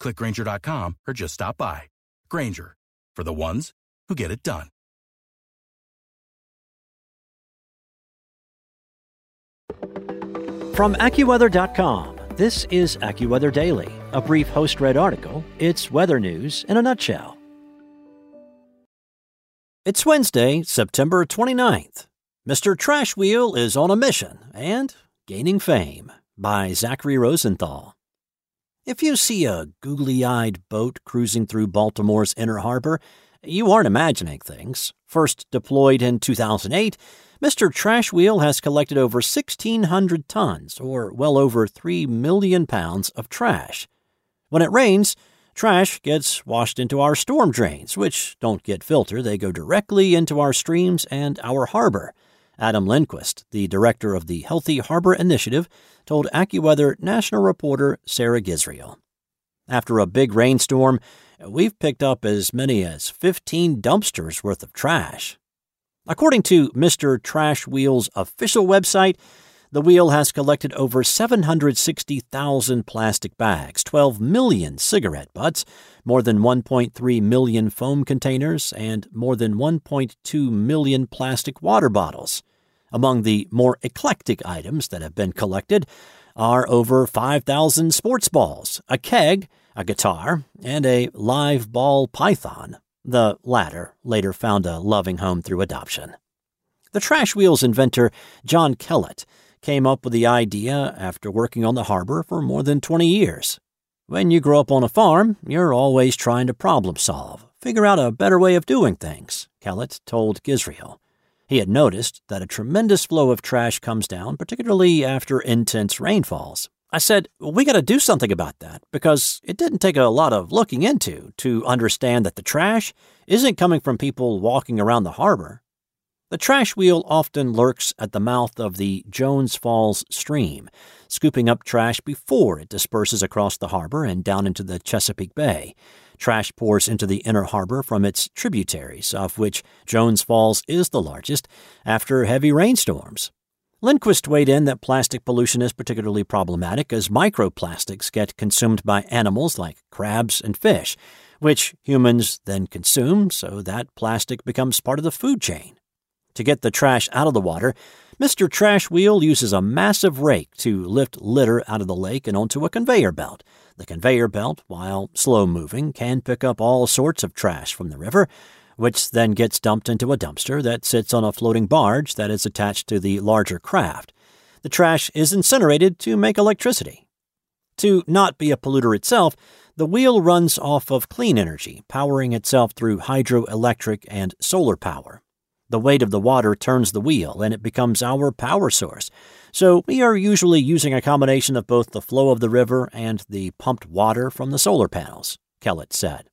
clickgrainger.com, or just stop by. Grainger, for the ones who get it done. From AccuWeather.com, this is AccuWeather Daily, a brief host read article. It's weather news in a nutshell. It's Wednesday, September 29th. Mr. Trash Wheel is on a mission and gaining fame by Zachary Rosenthal. If you see a googly eyed boat cruising through Baltimore's Inner Harbor, you aren't imagining things. First deployed in 2008, Mr. Trash Wheel has collected over 1,600 tons, or well over 3 million pounds, of trash. When it rains, trash gets washed into our storm drains, which don't get filtered, they go directly into our streams and our harbor. Adam Lindquist, the director of the Healthy Harbor Initiative, told AccuWeather national reporter Sarah Gisriel. After a big rainstorm, we've picked up as many as 15 dumpsters worth of trash. According to Mr. Trash Wheel's official website, the wheel has collected over 760,000 plastic bags, 12 million cigarette butts, more than 1.3 million foam containers, and more than 1.2 million plastic water bottles. Among the more eclectic items that have been collected are over 5,000 sports balls, a keg, a guitar, and a live ball python. The latter later found a loving home through adoption. The trash wheel's inventor, John Kellett, came up with the idea after working on the harbor for more than 20 years. When you grow up on a farm, you're always trying to problem solve, figure out a better way of doing things, Kellett told Gisriel. He had noticed that a tremendous flow of trash comes down, particularly after intense rainfalls. I said, we got to do something about that because it didn't take a lot of looking into to understand that the trash isn't coming from people walking around the harbor. The trash wheel often lurks at the mouth of the Jones Falls stream, scooping up trash before it disperses across the harbor and down into the Chesapeake Bay. Trash pours into the inner harbor from its tributaries, of which Jones Falls is the largest, after heavy rainstorms. Lindquist weighed in that plastic pollution is particularly problematic as microplastics get consumed by animals like crabs and fish, which humans then consume, so that plastic becomes part of the food chain. To get the trash out of the water, Mr. Trash Wheel uses a massive rake to lift litter out of the lake and onto a conveyor belt. The conveyor belt, while slow moving, can pick up all sorts of trash from the river, which then gets dumped into a dumpster that sits on a floating barge that is attached to the larger craft. The trash is incinerated to make electricity. To not be a polluter itself, the wheel runs off of clean energy, powering itself through hydroelectric and solar power. The weight of the water turns the wheel and it becomes our power source. So we are usually using a combination of both the flow of the river and the pumped water from the solar panels, Kellett said.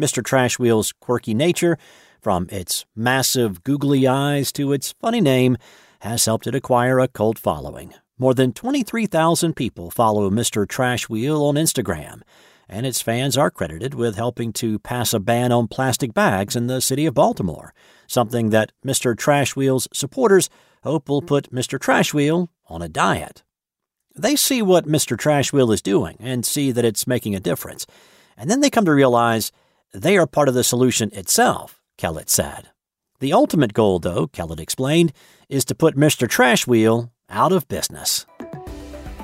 Mr. Trash Wheel's quirky nature, from its massive googly eyes to its funny name, has helped it acquire a cult following. More than 23,000 people follow Mr. Trash Wheel on Instagram, and its fans are credited with helping to pass a ban on plastic bags in the city of Baltimore, something that Mr. Trash Wheel's supporters hope will put Mr. Trash Wheel on a diet. They see what Mr. Trash Wheel is doing and see that it's making a difference, and then they come to realize they are part of the solution itself, Kellett said. The ultimate goal, though, Kellett explained, is to put Mr. Trash Wheel out of business.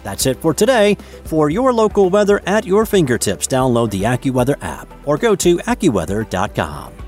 That's it for today. For your local weather at your fingertips, download the AccuWeather app or go to AccuWeather.com.